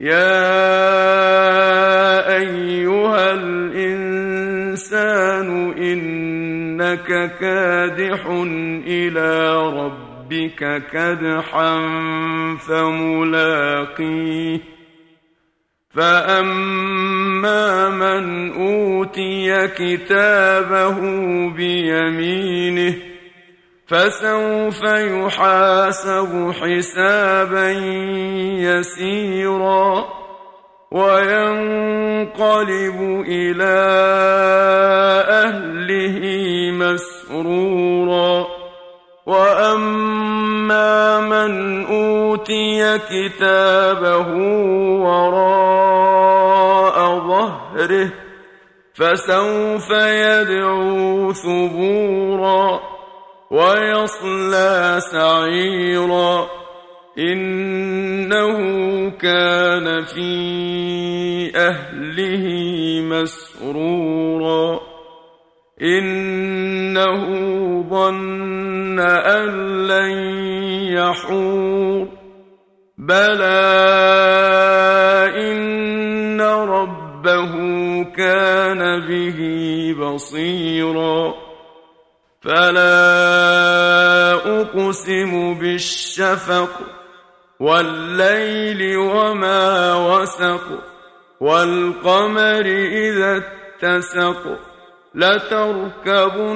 يا أيها الإنسان إنك كادح إلى ربك كدحا فملاقيه. فأما من أوتي كتابه بيمينه فسوف يحاسب حسابا يسيرا وينقلب إلى أهله مسرورا وأما من أوتي كتابه وراء ظهره فسوف يدعو ثبورا ويصلى سعيرا إنه كان في أهله مسرورا إنه ظن أن لن يحور بلى إن ربه كان به بصيرا فلا أقسم بالشفق والليل وما وسق والقمر إذا اتسق لتركبن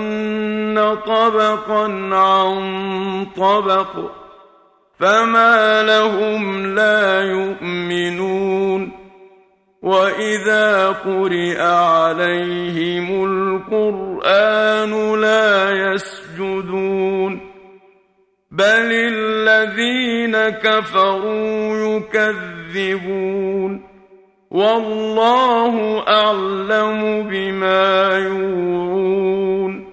طبقا عن طبق فما لهم لا يؤمنون واذا قرئ عليهم القران لا يسجدون بل الذين كفروا يكذبون والله اعلم بما يوعون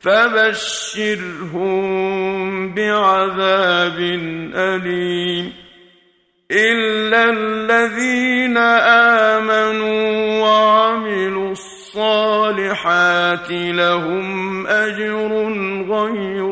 فبشرهم بعذاب اليم الا الذين امنوا لهم أجر غير